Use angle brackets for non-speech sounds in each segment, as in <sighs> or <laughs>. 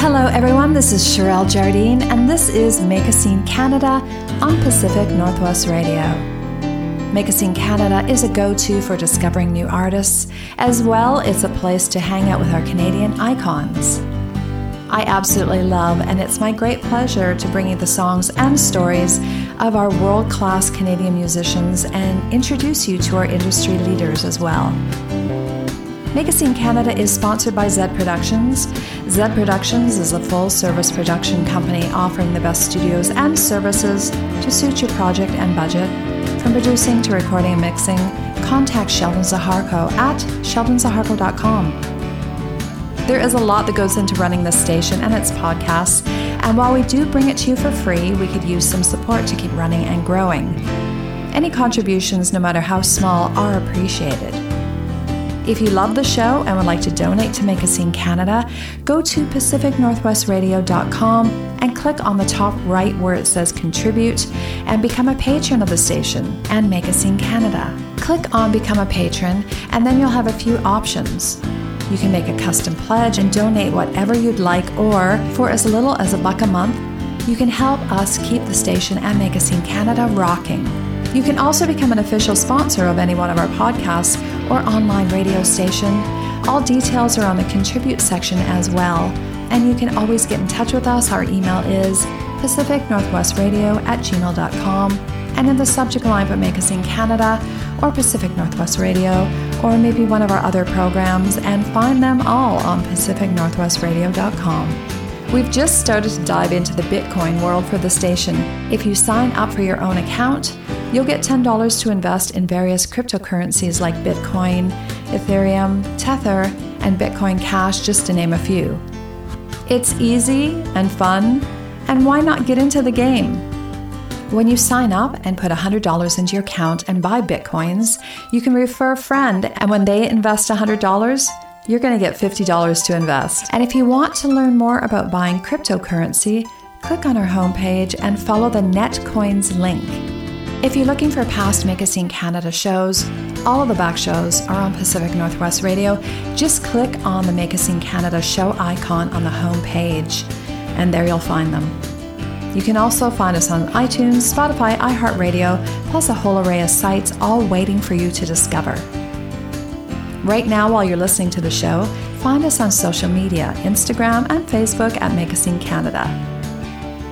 Hello, everyone. This is Sherelle Jardine, and this is Make a Scene Canada on Pacific Northwest Radio. Make a Scene Canada is a go to for discovering new artists. As well, it's a place to hang out with our Canadian icons. I absolutely love, and it's my great pleasure to bring you the songs and stories of our world class Canadian musicians and introduce you to our industry leaders as well. Make Canada is sponsored by Zed Productions. Zed Productions is a full service production company offering the best studios and services to suit your project and budget. From producing to recording and mixing, contact Sheldon Zaharko at sheldonzaharko.com. There is a lot that goes into running this station and its podcasts, and while we do bring it to you for free, we could use some support to keep running and growing. Any contributions, no matter how small, are appreciated. If you love the show and would like to donate to Make a Scene Canada, go to pacificnorthwestradio.com and click on the top right where it says contribute and become a patron of the station and Make a Scene Canada. Click on become a patron and then you'll have a few options. You can make a custom pledge and donate whatever you'd like, or for as little as a buck a month, you can help us keep the station and Make a Scene Canada rocking. You can also become an official sponsor of any one of our podcasts or online radio station. All details are on the contribute section as well. And you can always get in touch with us. Our email is pacificnorthwestradio at gmail.com. And in the subject line, put Make a Scene Canada or Pacific Northwest Radio or maybe one of our other programs and find them all on pacificnorthwestradio.com. We've just started to dive into the Bitcoin world for the station. If you sign up for your own account, you'll get $10 to invest in various cryptocurrencies like Bitcoin, Ethereum, Tether, and Bitcoin Cash, just to name a few. It's easy and fun, and why not get into the game? When you sign up and put $100 into your account and buy Bitcoins, you can refer a friend, and when they invest $100, you're going to get $50 to invest. And if you want to learn more about buying cryptocurrency, click on our homepage and follow the Netcoins link. If you're looking for past Make a Scene Canada shows, all of the back shows are on Pacific Northwest Radio. Just click on the Make a Scene Canada show icon on the home page, and there you'll find them. You can also find us on iTunes, Spotify, iHeartRadio, plus a whole array of sites all waiting for you to discover. Right now, while you're listening to the show, find us on social media Instagram and Facebook at Make a Scene Canada.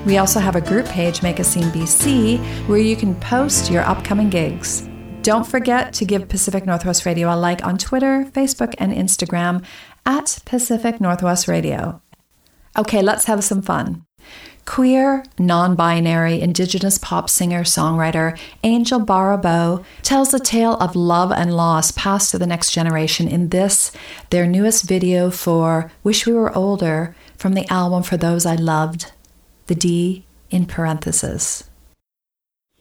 We also have a group page, Make a Scene BC, where you can post your upcoming gigs. Don't forget to give Pacific Northwest Radio a like on Twitter, Facebook, and Instagram at Pacific Northwest Radio. Okay, let's have some fun. Queer, non binary, Indigenous pop singer songwriter Angel Baribeau tells the tale of love and loss passed to the next generation in this, their newest video for Wish We Were Older from the album For Those I Loved, the D in parenthesis.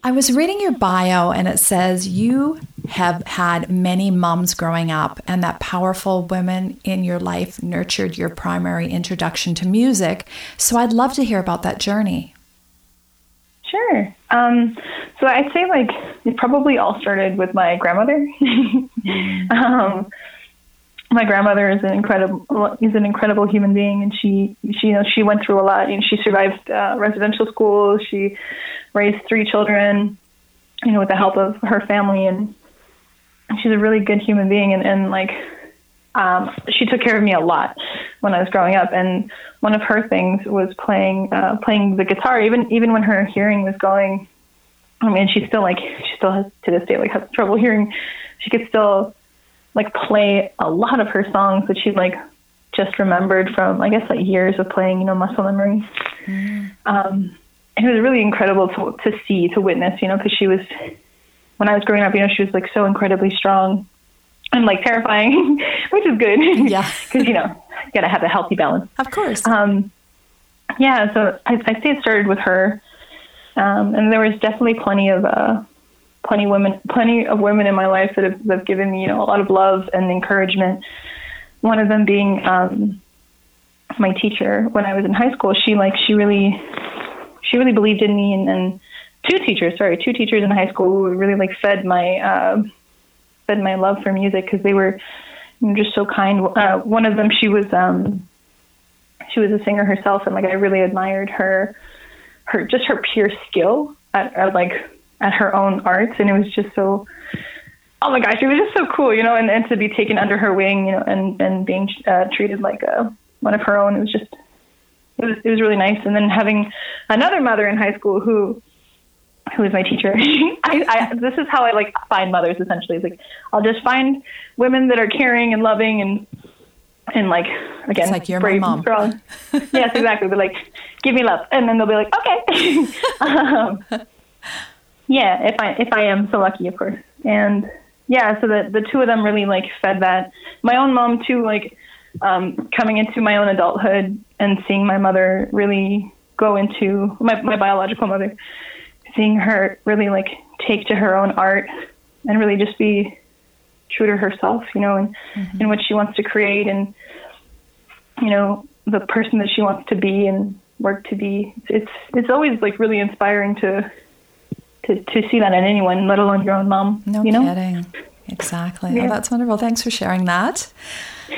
I was reading your bio and it says you have had many moms growing up and that powerful women in your life nurtured your primary introduction to music. So I'd love to hear about that journey. Sure. Um, so I'd say like it probably all started with my grandmother. <laughs> um, my grandmother is an incredible is an incredible human being, and she she you know she went through a lot. You know, she survived uh, residential school. She raised three children, you know, with the help of her family, and she's a really good human being. And, and like, um, she took care of me a lot when I was growing up. And one of her things was playing uh, playing the guitar, even even when her hearing was going. I mean, she still like she still has to this day like has trouble hearing. She could still like play a lot of her songs that she like just remembered from I guess like years of playing, you know, muscle memory. Mm. Um, it was really incredible to to see, to witness, you know, because she was when I was growing up, you know, she was like so incredibly strong and like terrifying, <laughs> which is good. Yeah, <laughs> because you know, you gotta have a healthy balance. Of course. Um, yeah, so I, I'd say it started with her, um, and there was definitely plenty of uh, plenty women, plenty of women in my life that have, that have given me, you know, a lot of love and encouragement. One of them being um, my teacher when I was in high school. She like she really she really believed in me and, and two teachers, sorry, two teachers in high school who really like fed my uh, fed my love for music because they were you know, just so kind. Uh, one of them, she was um, she was a singer herself, and like I really admired her, her just her pure skill at, at like at her own arts, and it was just so. Oh my gosh, it was just so cool, you know, and, and to be taken under her wing, you know, and and being uh, treated like a one of her own. It was just it was it was really nice. And then having another mother in high school who who is my teacher. <laughs> I, I this is how I like find mothers essentially. It's like I'll just find women that are caring and loving and and like again it's like you're brave my mom. strong. yes, exactly. They're like, give me love, and then they'll be like, okay. <laughs> um, yeah, if I if I am so lucky, of course. And yeah, so the the two of them really like fed that. My own mom too, like um, coming into my own adulthood and seeing my mother really go into my my biological mother, seeing her really like take to her own art and really just be true to herself, you know, and mm-hmm. and what she wants to create and you know the person that she wants to be and work to be. It's it's always like really inspiring to to to see that in anyone, let alone your own mom. No you know? kidding. Exactly. Yeah. Oh, that's wonderful. Thanks for sharing that.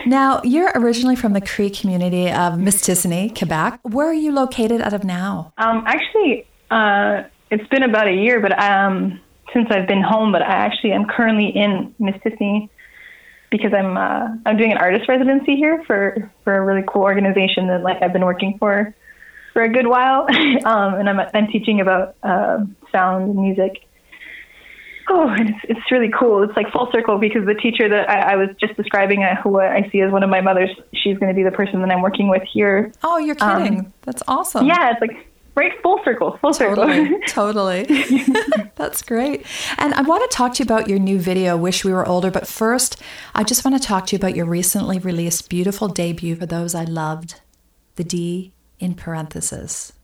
Now, you're originally from the Cree community of Mistissini, Quebec. Where are you located out of now? Um, actually, uh, it's been about a year, but um, since I've been home, but I actually am currently in Mistissini because I'm uh, I'm doing an artist residency here for for a really cool organization that like I've been working for for a good while, <laughs> um, and I'm I'm teaching about uh, sound and music Oh, it's, it's really cool. It's like full circle because the teacher that I, I was just describing, uh, who I see as one of my mothers, she's going to be the person that I'm working with here. Oh, you're kidding! Um, That's awesome. Yeah, it's like right full circle, full totally, circle. totally. <laughs> <laughs> That's great. And I want to talk to you about your new video, "Wish We Were Older." But first, I just want to talk to you about your recently released beautiful debut for those I loved, the D in parentheses.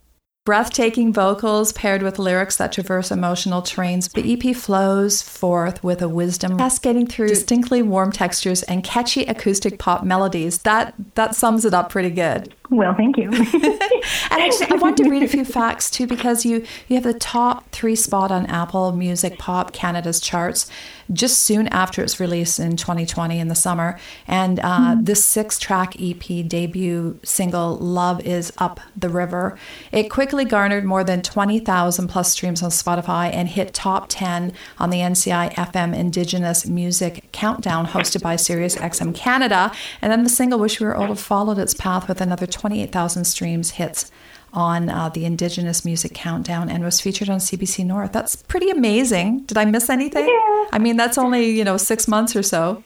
Breathtaking vocals paired with lyrics that traverse emotional terrains, the EP flows forth with a wisdom cascading through distinctly warm textures and catchy acoustic pop melodies. That that sums it up pretty good. Well, thank you. <laughs> and I, I want to read a few facts too because you you have the top three spot on Apple Music Pop Canada's charts just soon after its release in 2020 in the summer. And uh, mm-hmm. this six track EP debut single, Love is Up the River, it quickly garnered more than 20,000 plus streams on Spotify and hit top 10 on the NCI FM Indigenous Music Countdown hosted by Sirius XM Canada. And then the single Wish We Were Older followed its path with another 28,000 streams hits on uh, the Indigenous Music Countdown and was featured on CBC North. That's pretty amazing. Did I miss anything? Yeah. I mean, that's only, you know, six months or so.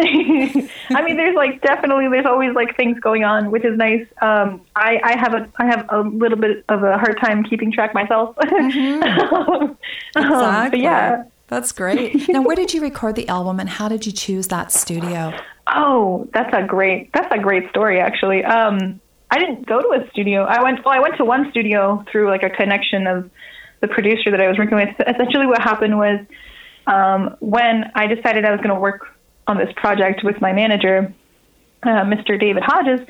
<laughs> I mean, there's like definitely there's always like things going on, which is nice. Um, I I have a I have a little bit of a hard time keeping track myself. <laughs> Mm-hmm. <laughs> exactly. Um, yeah, that's <laughs> great. Now, where did you record the album, and how did you choose that studio? Oh, that's a great that's a great story actually. Um, I didn't go to a studio. I went well, I went to one studio through like a connection of the producer that I was working with. Essentially, what happened was um, when I decided I was going to work on this project with my manager, uh, Mr. David Hodges.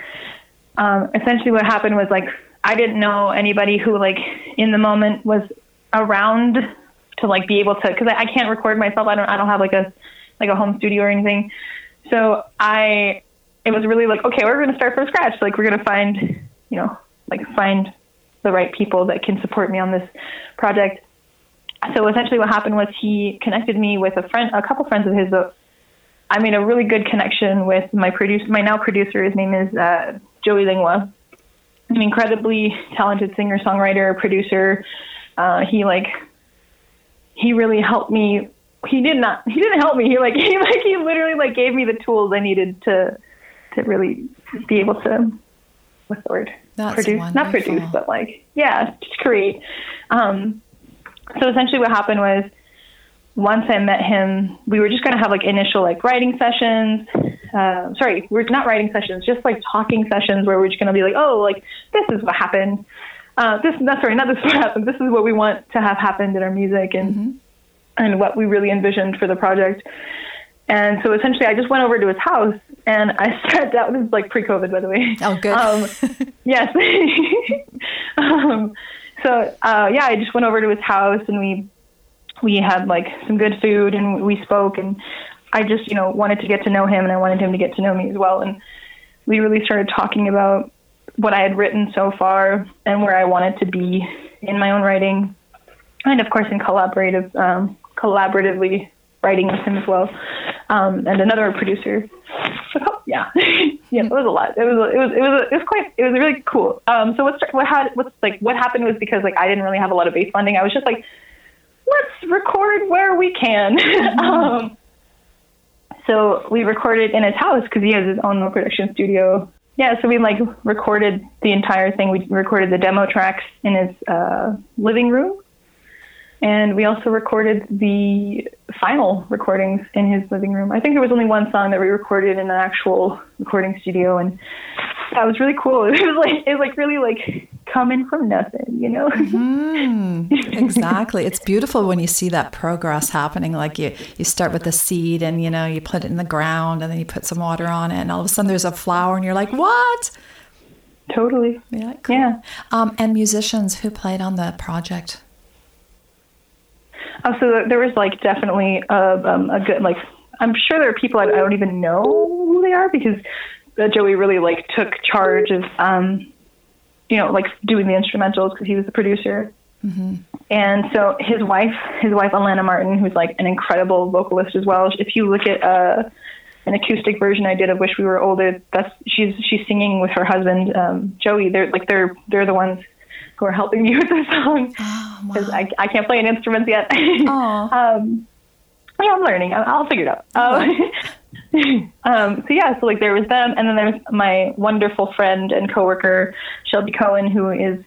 Um, essentially, what happened was like I didn't know anybody who like in the moment was around to like be able to because I, I can't record myself. I don't I don't have like a like a home studio or anything. So I, it was really like, okay, we're going to start from scratch. Like we're going to find, you know, like find the right people that can support me on this project. So essentially, what happened was he connected me with a friend, a couple friends of his. But I made a really good connection with my producer, my now producer. His name is uh, Joey Lingua, an incredibly talented singer, songwriter, producer. Uh, he like he really helped me. He did not he didn't help me. He like <laughs> he like he literally like gave me the tools i needed to to really be able to what's the word? That's produce. Wonderful. not produce but like yeah just create. Um so essentially what happened was once i met him we were just going to have like initial like writing sessions. Uh, sorry we're not writing sessions just like talking sessions where we're just going to be like oh like this is what happened uh, this not sorry not this is what happened this is what we want to have happened in our music and mm-hmm and what we really envisioned for the project. And so essentially, I just went over to his house and I sat down. This is like pre-COVID, by the way. Oh, good. Um, <laughs> yes. <laughs> um, so uh, yeah, I just went over to his house and we we had like some good food and we spoke and I just you know wanted to get to know him and I wanted him to get to know me as well and we really started talking about what I had written so far and where I wanted to be in my own writing, and of course in collaborative, um, collaboratively writing with him as well, um, and another producer. So, yeah, <laughs> yeah, it was a lot. It was, it was, it was, it was quite, it was really cool. Um, so what, what had, what's like, what happened was because like I didn't really have a lot of base funding. I was just like, let's record where we can. <laughs> Mm-hmm. um, so we recorded in his house because he has his own production studio. Yeah, so we like recorded the entire thing. We recorded the demo tracks in his uh, living room, and we also recorded the final recordings in his living room. I think there was only one song that we recorded in an actual recording studio, and that was really cool. <laughs> It was like it was like really like coming from nothing, you know. mm, exactly. It's beautiful when you see that progress happening. Like you you start with a seed, and you know you put it in the ground, and then you put some water on it, and all of a sudden there's a flower, and you're like, what? Totally. Yeah. Cool. Yeah. Um, and musicians who played on the project. Oh, so there was like definitely a, um, a good like I'm sure there are people I, I don't even know who they are because uh, Joey really like took charge of um, you know like doing the instrumentals because he was the producer. Mm-hmm. And so his wife, his wife Alana Martin, who's like an incredible vocalist as well. If you look at uh, an acoustic version I did of "Wish We Were Older," that's she's she's singing with her husband um, Joey. They're like they're they're the ones who are helping <laughs> me with the song because oh, wow. I, I can't play an instrument yet. <laughs> um, yeah, I'm learning. I'll, I'll figure it out. Um, <laughs> <laughs> um, so yeah, so like there was them, and then there's my wonderful friend and coworker Shelby Cohen, who is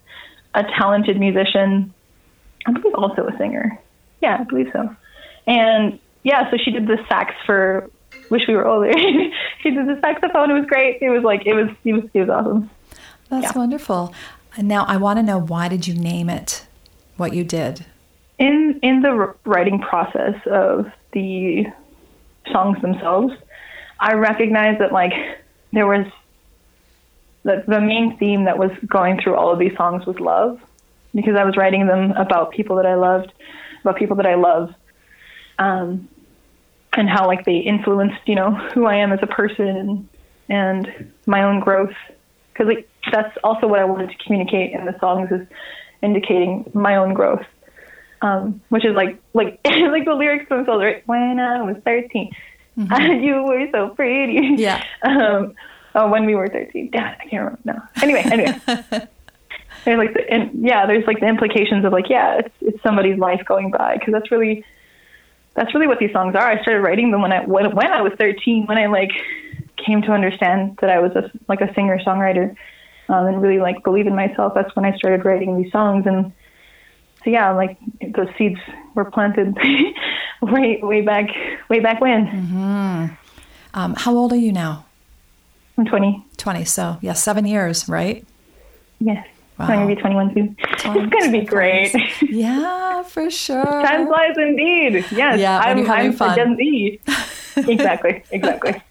a talented musician. I believe also a singer. Yeah, I believe so. And yeah, so she did the sax for "Wish We Were Older." <laughs> she did the saxophone. It was great. It was like it was it was it was awesome. That's yeah. wonderful. And now I want to know why did you name it what you did? In in the writing process of the songs themselves, I recognized that like there was the the main theme that was going through all of these songs was love because I was writing them about people that I loved, about people that I love. Um, and how like they influenced, you know, who I am as a person and and my own growth because like that's also what I wanted to communicate in the songs is indicating my own growth, um, which is like like <laughs> like the lyrics themselves, right? When I was 13 mm-hmm. <laughs> you were so pretty. Yeah. Um, oh, when we were thirteen. Damn I can't remember now. Anyway, anyway. <laughs> there's like the, and yeah, there's like the implications of like yeah, it's it's somebody's life going by because that's really that's really what these songs are. I started writing them when I when, when I was 13 when I like came to understand that I was a, like a singer songwriter um, and really like believe in myself. That's when I started writing these songs. And so yeah, like those seeds were planted <laughs> way way back way back when. Mm-hmm. Um, how old are you now? I'm 20. 20. So yeah, seven years, right? Yes. Wow. I'm gonna be 21 soon. it's gonna be great. Yeah, for sure. Time flies indeed. Yes. Yeah, I'm, I'm fun. Gen Z. <laughs> exactly. Exactly.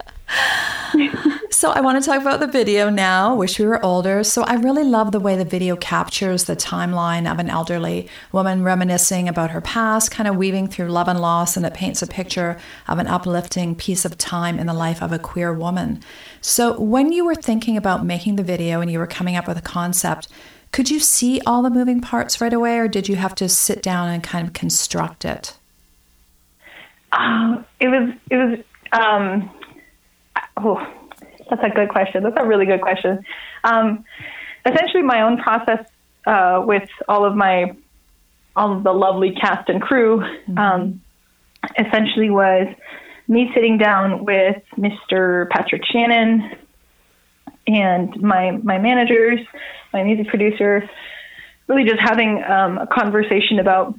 <laughs> so I want to talk about the video now. Wish we were older. So I really love the way the video captures the timeline of an elderly woman reminiscing about her past, kind of weaving through love and loss, and it paints a picture of an uplifting piece of time in the life of a queer woman. So when you were thinking about making the video and you were coming up with a concept, could you see all the moving parts right away, or did you have to sit down and kind of construct it? Um, it was it was um, Oh, that's a good question. That's a really good question. Um, essentially, my own process uh, with all of my all of the lovely cast and crew mm-hmm. um, essentially was me sitting down with Mr. Patrick Shannon and my my managers, my music producer, really just having um, a conversation about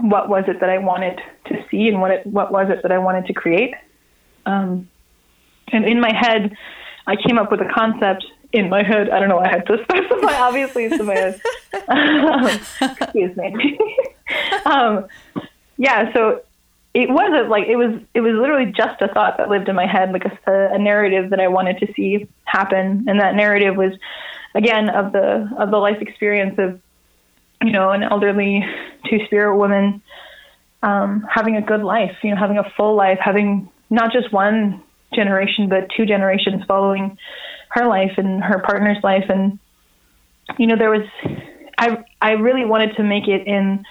what was it that I wanted to see and what it what was it that I wanted to create. Um, and in my head, I came up with a concept in my head. I don't know. Why I had to specify. <laughs> Obviously, it's in my head. um, <laughs> excuse me. <laughs> um, yeah. So it wasn't like it was. It was literally just a thought that lived in my head, like a, a narrative that I wanted to see happen, and that narrative was, again, of the of the life experience of, you know, an elderly two spirit woman um, having a good life. You know, having a full life, having not just one generation, but two generations following her life and her partner's life and you know there was I I really wanted to make it in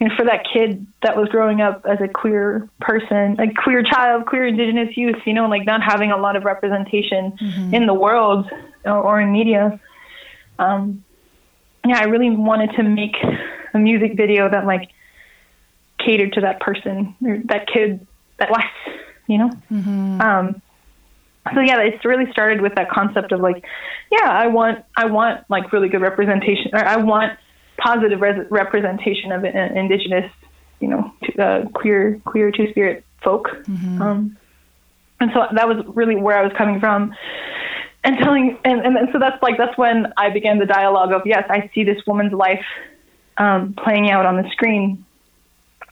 you know, for that kid that was growing up as a queer person, a queer child, queer indigenous youth, you know, like not having a lot of representation mm-hmm. in the world or, or in media. Um, yeah, I really wanted to make a music video that like catered to that person or that kid, that life, you know? Mm-hmm. Um, so yeah, it's really started with that concept of like, yeah, I want, I want like really good representation, or I want positive res- representation of uh, indigenous, you know, uh, queer, queer two spirit folk. Mm-hmm. Um, and so that was really where I was coming from and telling, and, and, and so that's like, that's when I began the dialogue of, yes, I see this woman's life, um, playing out on the screen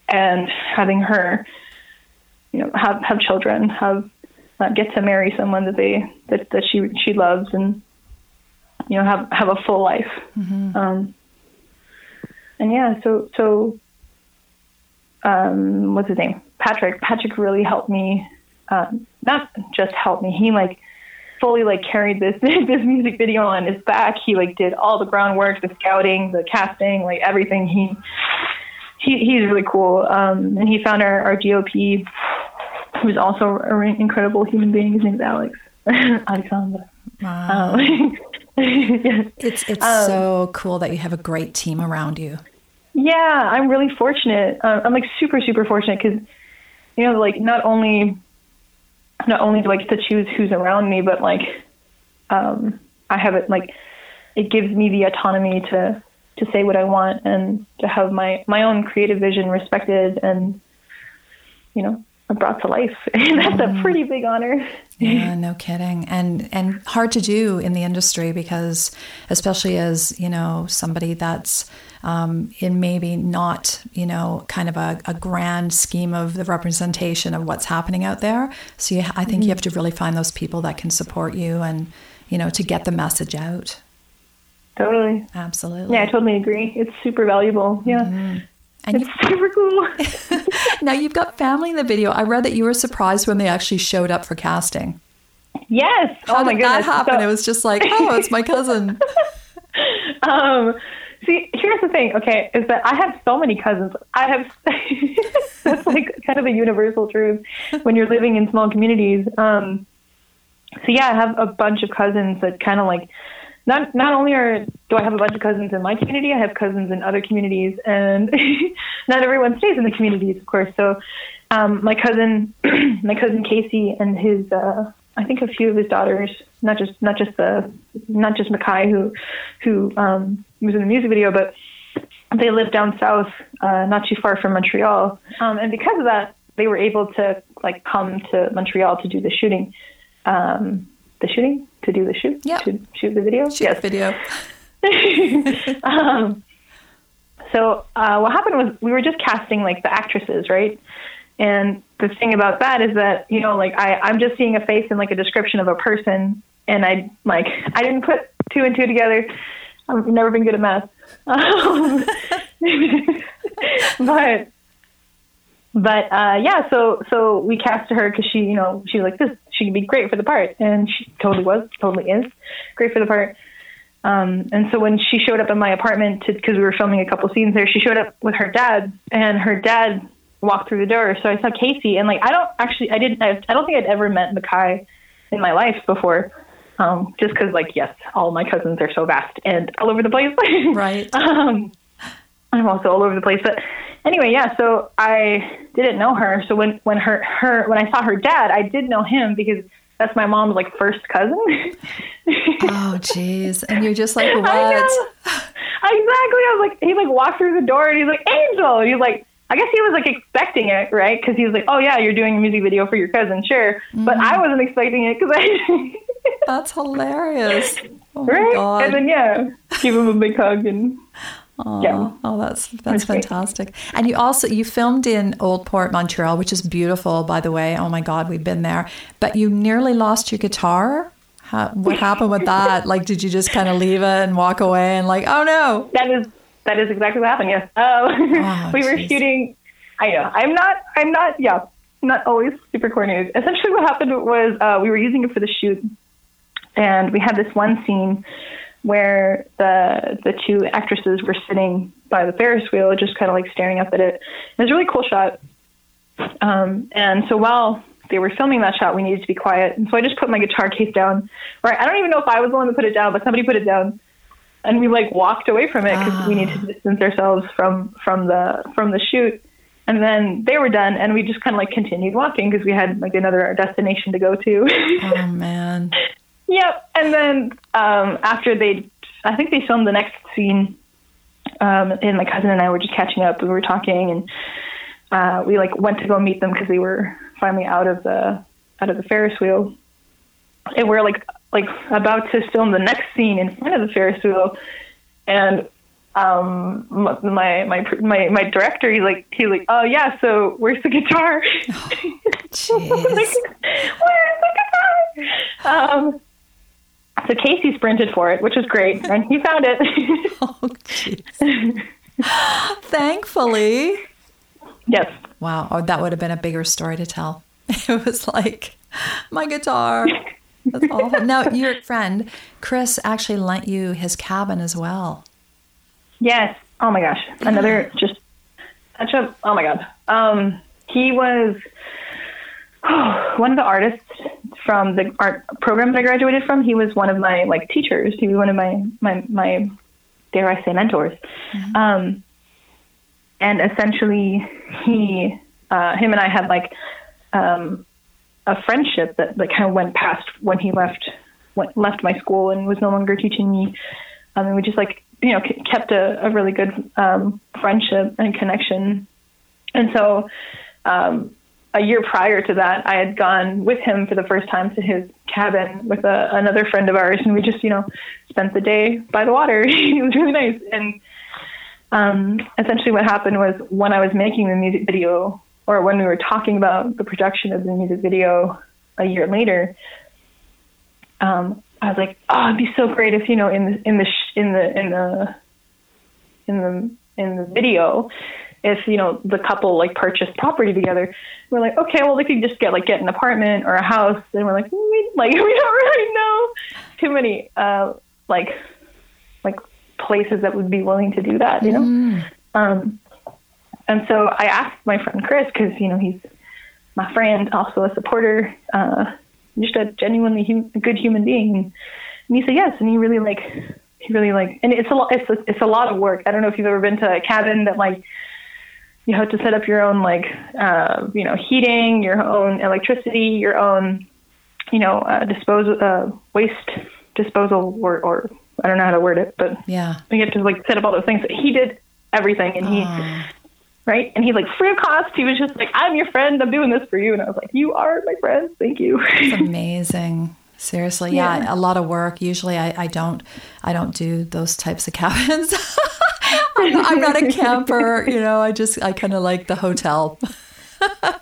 and having her, you know, have, have children, have, uh, get to marry someone that they that, that she she loves and you know have have a full life. Mm-hmm. um, and yeah so so um, what's his name? Patrick Patrick really helped me um, not just helped me he like fully like carried this <laughs> this music video on his back. He like did all the groundwork the scouting the casting like everything he he he's really cool um, and he found our our DOP who's also an incredible human being. His name's Alex <laughs> Alexandra. Wow. Um, <laughs> It's it's um, so cool that you have a great team around you. Yeah, I'm really fortunate. Uh, I'm like super super fortunate because you know like not only not only do I get to choose who's around me, but like um, I have it like it gives me the autonomy to to say what I want and to have my my own creative vision respected and you know brought to life. <laughs> That's a pretty big honor. Yeah, <laughs> no kidding. And and hard to do in the industry because especially as, you know, somebody that's um, in maybe not, you know, kind of a, a, grand scheme of the representation of what's happening out there. So you, I think mm-hmm. you have to really find those people that can support you and, you know, to get the message out. Totally. Absolutely. Yeah, I totally agree. It's super valuable. Yeah. Mm-hmm. And it's <laughs> super cool. <laughs> now you've got family in the video. I read that you were surprised when they actually showed up for casting. Yes. How oh my did goodness. that happen? So- it was just like, oh, it's my cousin. <laughs> um, see, here's the thing. Okay, is that I have so many cousins. I have. that's like kind of a universal truth when you're living in small communities. Um, so yeah, I have a bunch of cousins that kind of like not not only are do I have a bunch of cousins in my community, I have cousins in other communities, and <laughs> not everyone stays in the communities, of course. So, um, my cousin, <clears throat> my cousin Casey, and his, uh, I think a few of his daughters, not just not just the not just Mackay who who um, was in the music video, but they live down south, uh, not too far from Montreal, um, and because of that, they were able to like come to Montreal to do the shooting. Um, the shooting to do the shoot yeah to shoot the video? Shoot yes. video. <laughs> Um, so uh, what happened was we were just casting like the actresses right? And the thing about that is that you know like I, i'm just seeing a face and like a description of a person and i like <laughs> i didn't put two and two together. I've never been good at math. <laughs> Um, but but uh, yeah, so so we cast her because she, you know, she was like this. She'd be great for the part, and she totally was, totally is great for the part. Um, and so when she showed up in my apartment because we were filming a couple scenes there, she showed up with her dad, and her dad walked through the door. So I saw Casey, and like I don't actually, I didn't, I, I don't think I'd ever met Mackay in my life before. Um, just because, like, yes, all my cousins are so vast and all over the place. <laughs> right. um, I'm also all over the place, but anyway, yeah. So I didn't know her. So when when her her when I saw her dad, I did know him because that's my mom's like first cousin. oh, jeez. And you're just like, <laughs> what? I. <laughs> Exactly. I was like, he like walked through the door and he's like, Angel. And he's like, I guess he was like expecting it, right? Because he was like, oh yeah, you're doing a music video for your cousin, sure. Mm-hmm. But I wasn't expecting it because I. <laughs> that's hilarious. Oh right? And then yeah, give him a big hug and. Oh, yeah. oh, that's that's fantastic. And you also you filmed in Old Port, Montreal, which is beautiful, by the way. Oh my God, we've been there. But you nearly lost your guitar. How, what <laughs> happened with that? like, did you just kind of leave it and walk away and like, oh no? That is that is exactly what happened. Yes. Uh, <laughs> oh, we were shooting. I know. I'm not. I'm not. Yeah. Not always super coordinated. Essentially, what happened was uh, we were using it for the shoot, and we had this one scene where the the two actresses were sitting by the Ferris wheel, just kind of like staring up at it. It was a really cool shot. Um, and so while they were filming that shot, we needed to be quiet. And so I just put my guitar case down. Right, I don't even know if I was the one that put it down, but somebody put it down. And we like walked away from it because we needed to distance ourselves from from the from the shoot. And then they were done, and we just kind of like continued walking because we had like another destination to go to. Oh man. <laughs> Yep. And then um, after they, I think they filmed the next scene, um, and my cousin and I were just catching up. We were talking, and uh, we like went to go meet them because they were finally out of the out of the Ferris wheel, and we're like like about to film the next scene in front of the Ferris wheel, and um my my my my director he's like he's like oh yeah so where's the guitar Jeez. <laughs> like, where's the guitar um so Casey sprinted for it, which was great, <laughs> and he found it. oh, jeez. <laughs> Thankfully. yes. Wow. Oh, that would have been a bigger story to tell. <laughs> It was like my guitar. That's awful. Now, your friend Chris actually lent you his cabin as well. Yes. Oh my gosh. Another just such a. Oh my god. Um, he was <sighs> one of the artists from the art program that I graduated from. He was one of my like teachers. He was one of my my my dare I say mentors. Um, and essentially, he uh, him and I had like um, a friendship that like kind of went past when he left went, left my school and was no longer teaching me. Um, and we just like you know k- kept a, a really good um, friendship and connection. And so um, a year prior to that, I had gone with him for the first time to his cabin with a, another friend of ours, and we just, you know, spent the day by the water. <laughs> it was really nice. And um, essentially, what happened was when I was making the music video, or when we were talking about the production of the music video a year later, um, I was like, "Oh, it'd be so great if you know, in the in the in the in the in the in the video." If you know the couple like purchased property together we're like okay well they could just get like get an apartment or a house and we're like we, like <laughs> we don't really know. Too many uh like like places that would be willing to do that you know? Mm. um and so i asked my friend chris because you know he's my friend also a supporter uh just a genuinely hum- good human being. And he said yes and he really like he really like and it's a lot it's a, it's a lot of work. I don't know if you've ever been to a cabin that like you have to set up your own like uh, you know heating, your own electricity, your own you know uh, disposal uh, waste disposal or, or I don't know how to word it, but Yeah. you have to like set up all those things. He did everything, and he right, and he's like free of cost. He was just like, I'm your friend. I'm doing this for you, and I was like, you are my friend. Thank you. it's <laughs> amazing. Seriously, yeah. Yeah. a lot of work. Usually, I, I don't, I don't do those types of <laughs> cabins. I'm, not, I'm not a camper, you know. I just, I kind of like the hotel,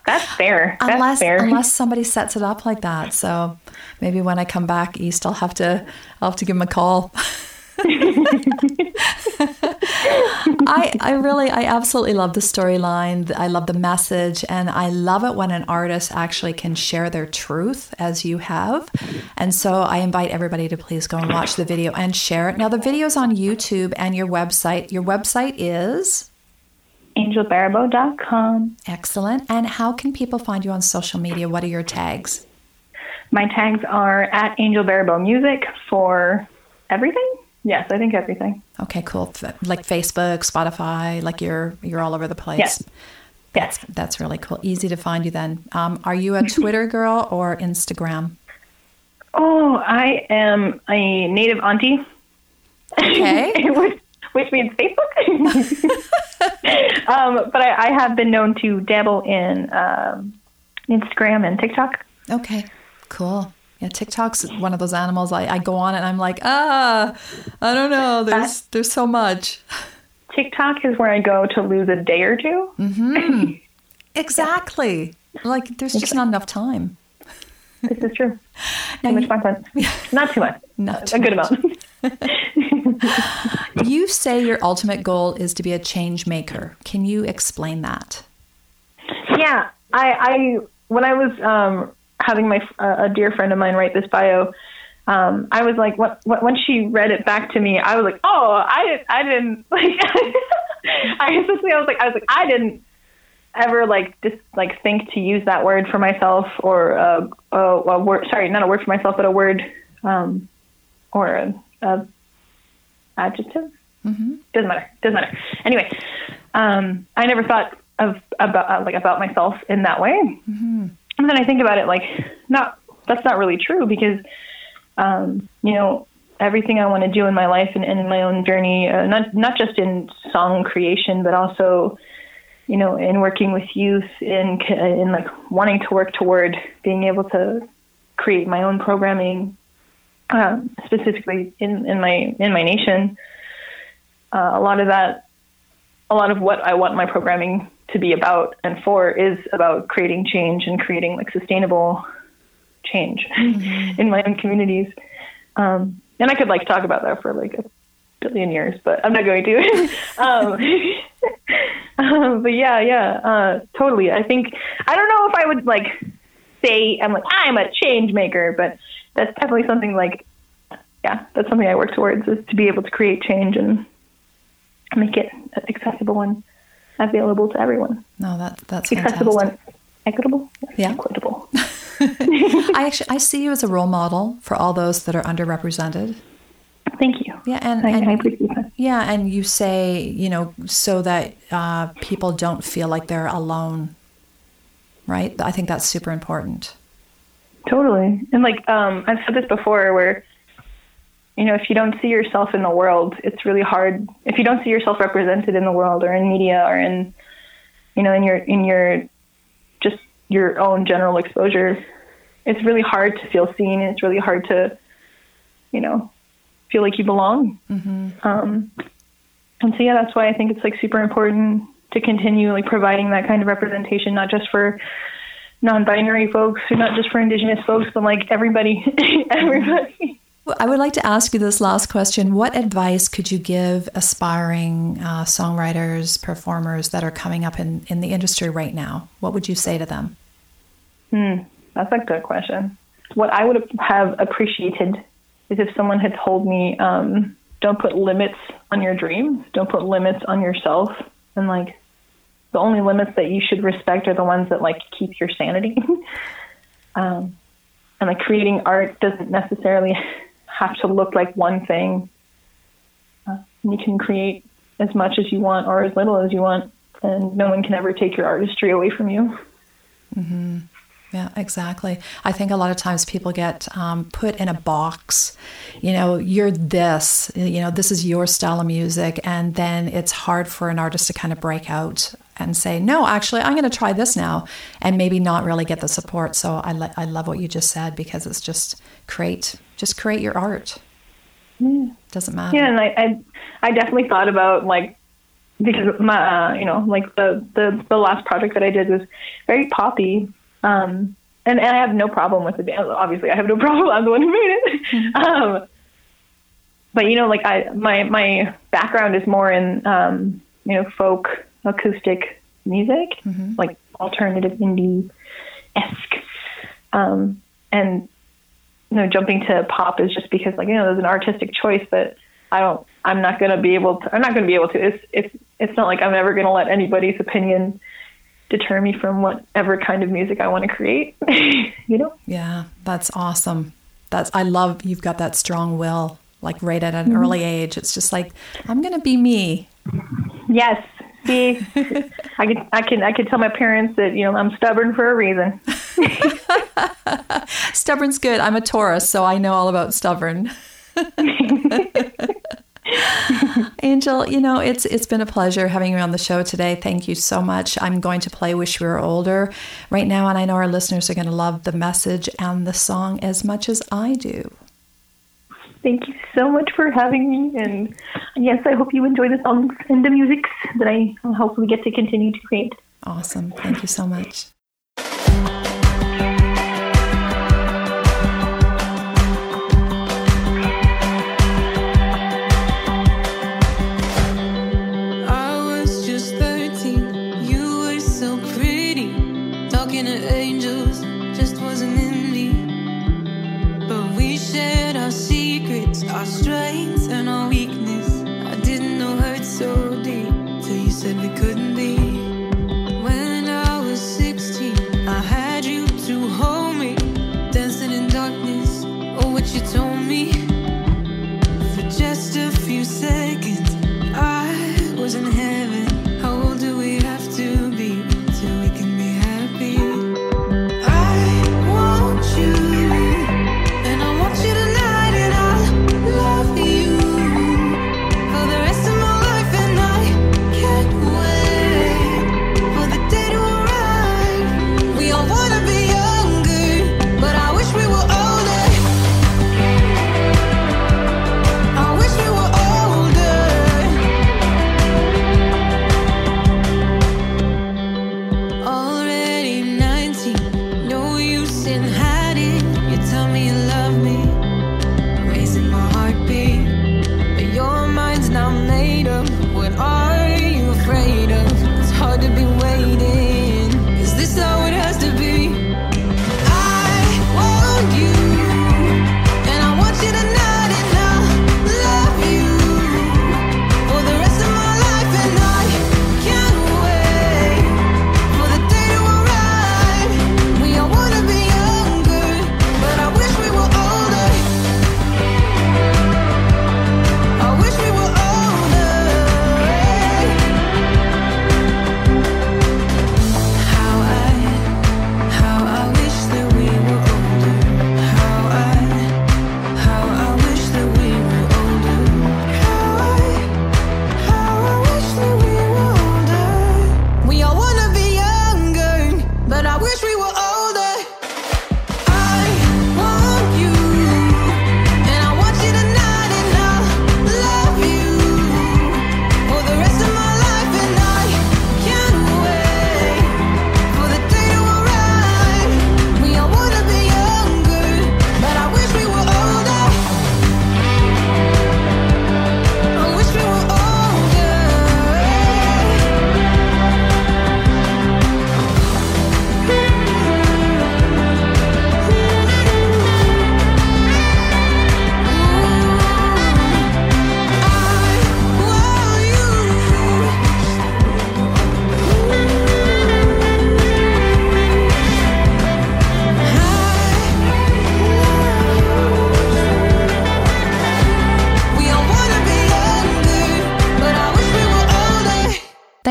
That's fair. That's unless fair. unless somebody sets it up like that. So maybe when I come back east, I'll have to, I'll have to give them a call. <laughs> I, I really, I absolutely love the storyline. I love the message, and I love it when an artist actually can share their truth, as you have. And so I invite everybody to please go and watch the video and share it. Now, the video's on YouTube and your website. Your website is AngelBaribeau.com. excellent. And how can people find you on social media? What are your tags? My tags are at Angel Baribeau Music for everything. Yes, I think everything. Okay, cool. Like Facebook, Spotify, like you're you're all over the place. Yes. Yes. That's really cool. Easy to find you then. Um, are you a Twitter <laughs> girl or Instagram? Oh, I am a native auntie. Okay. which, which means Facebook. <laughs> <laughs> um, but I, I have been known to dabble in um, Instagram and TikTok. Okay, cool. Yeah, TikTok's one of those animals. I, I go on and I'm like, ah, I don't know. There's there's so much. TikTok is where I go to lose a day or 2 mm-hmm. <clears throat> Exactly. Like there's just not enough time. This is true. <laughs> Now Too much content. <laughs> Not too much. Not too a good much. amount. <laughs> You say your ultimate goal is to be a change maker. Can you explain that? Yeah, I, I when I was um, having my uh, a dear friend of mine write this bio, um, I was like, what, what, when she read it back to me, I was like, oh, I didn't, I didn't <laughs> like, I essentially, I was like, I was like, I didn't ever like just like think to use that word for myself or uh, a, a word, sorry, not a word for myself, but a word, um, or a, a adjective. Mm-hmm. Doesn't matter. Doesn't matter. Anyway, um, I never thought of about uh, like about myself in that way. Mm-hmm. And then I think about it like, not that's not really true because um, you know, everything I want to do in my life and, and in my own journey, uh, not not just in song creation, but also, you know, in working with youth, in in like wanting to work toward being able to create my own programming, uh, specifically in, in my in my nation. Uh, a lot of that, a lot of what I want my programming to be about and for is about creating change and creating like sustainable change mm-hmm. in my own communities. Um, and I could like talk about that for like a billion years, but I'm not going to. <laughs> um, <laughs> um, but yeah, yeah, uh, totally. I think I don't know if I would like say I'm like I'm a change maker, but that's definitely something like yeah, that's something I work towards is to be able to create change and make it accessible and available to everyone. No, that that's accessible fantastic. and equitable. Yeah, equitable. <laughs> <laughs> I actually I see you as a role model for all those that are underrepresented. Thank you. Yeah, and, I, and I appreciate that. Yeah, and you say you know so that uh, people don't feel like they're alone, right? I think that's super important. Totally, and like um, I've said this before, where you know if you don't see yourself in the world, it's really hard. If you don't see yourself represented in the world or in media or in you know in your in your just your own general exposure, it's really hard to feel seen. It's really hard to, you know, feel like you belong. Mm-hmm. Um, and so, yeah, that's why I think it's like super important to continue like providing that kind of representation, not just for non-binary folks or not just for indigenous folks, but like everybody, <laughs> everybody. I would like to ask you this last question. What advice could you give aspiring uh, songwriters, performers that are coming up in, in the industry right now? What would you say to them? Hmm, that's a good question. What I would have appreciated is if someone had told me, um, don't put limits on your dreams, don't put limits on yourself, and like the only limits that you should respect are the ones that like keep your sanity. <laughs> um, and like creating art doesn't necessarily <laughs> have to look like one thing. Uh, you can create as much as you want or as little as you want, and no one can ever take your artistry away from you. Mm-hmm. Yeah, exactly. I think a lot of times people get um, put in a box. You know, you're this, you know, this is your style of music. And then it's hard for an artist to kind of break out and say, no, actually, I'm going to try this now and maybe not really get the support. So I, le- I love what you just said because it's just create, just create your art. Mm. Doesn't matter. Yeah. And I, I, I definitely thought about like, because my, uh, you know, like the, the, the last project that I did was very poppy um, and, and I have no problem with it. Obviously, I have no <laughs> problem. I'm the one who made it. Mm-hmm. Um, but you know, like I, my my background is more in um, you know folk acoustic music, mm-hmm. like alternative indie esque, um, and you know, jumping to pop is just because like you know there's an artistic choice, but I don't. I'm not going to be able to. I'm not going to be able to. It's it's it's not like I'm ever going to let anybody's opinion deter me from whatever kind of music I want to create. <laughs> you know? Yeah, that's awesome. That's I love you've got that strong will, like right at an mm-hmm. early age. It's just like I'm gonna be me. Yes. I can I can I can tell my parents that you know I'm stubborn for a reason. <laughs> Stubborn's good. I'm a Taurus, so I know all about stubborn. <laughs> Angel, you know, it's it's been a pleasure having you on the show today. Thank you so much. I'm going to play Wish We Were Older right now, and I know our listeners are going to love the message and the song as much as I do. Thank you so much for having me. And yes, I hope you enjoy the songs and the music that I hopefully get to continue to create. Awesome. Thank you so much.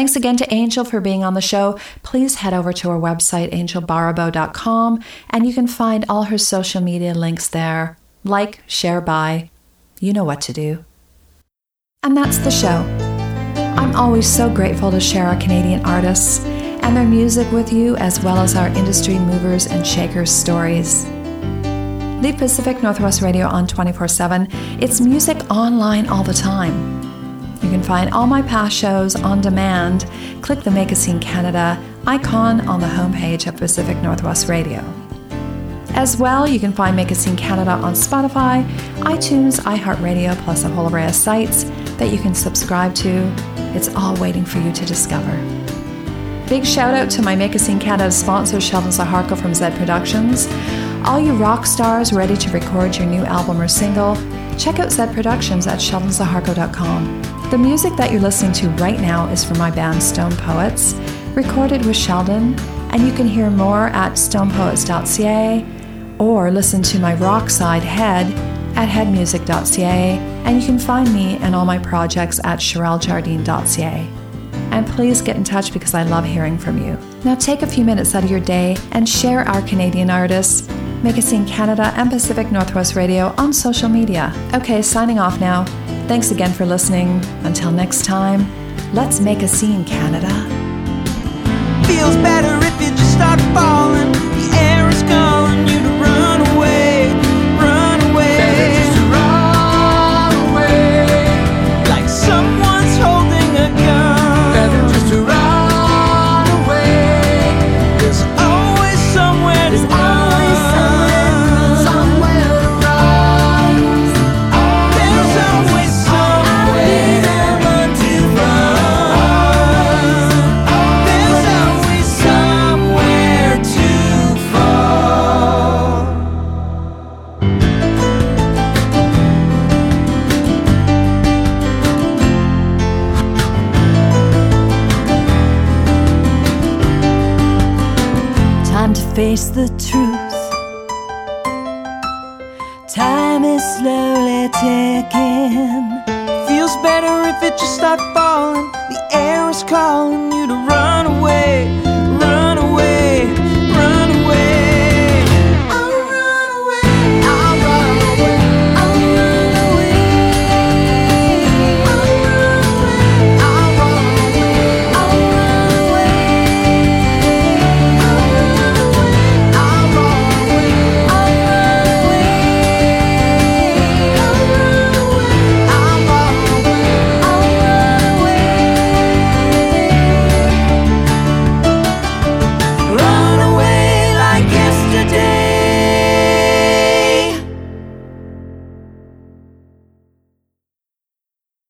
Thanks again to Angel for being on the show. Please head over to our website, AngelBaribeau.com, and you can find all her social media links there. Like, share, buy. You know what to do. And that's the show. I'm always so grateful to share our Canadian artists and their music with you, as well as our industry movers and shakers stories. Leave Pacific Northwest Radio on 24 7. It's music online all the time. You can find all my past shows on demand. Click the Make a Scene Canada icon on the homepage of Pacific Northwest Radio. As well, you can find Make a Scene Canada on Spotify, iTunes, iHeartRadio, plus a whole array of sites that you can subscribe to. It's all waiting for you to discover. Big shout out to my Make a Scene Canada sponsor, Sheldon Zaharko from Zed Productions. All you rock stars ready to record your new album or single, check out Zed Productions at sheldonzaharko.com. The music that you're listening to right now is from my band Stone Poets, recorded with Sheldon, and you can hear more at stonepoets.ca or listen to my rock side Head at headmusic.ca, and you can find me and all my projects at cheryljardine.ca. And please get in touch because I love hearing from you. Now take a few minutes out of your day and share our Canadian artists, Make a Scene Canada and Pacific Northwest Radio on social media. Okay, signing off now. Thanks again for listening. Until next time, let's make a scene, Canada. Feels better if you just start falling. The air is calling face the truth. Time is slowly ticking. Feels better if it just start falling. The air is calling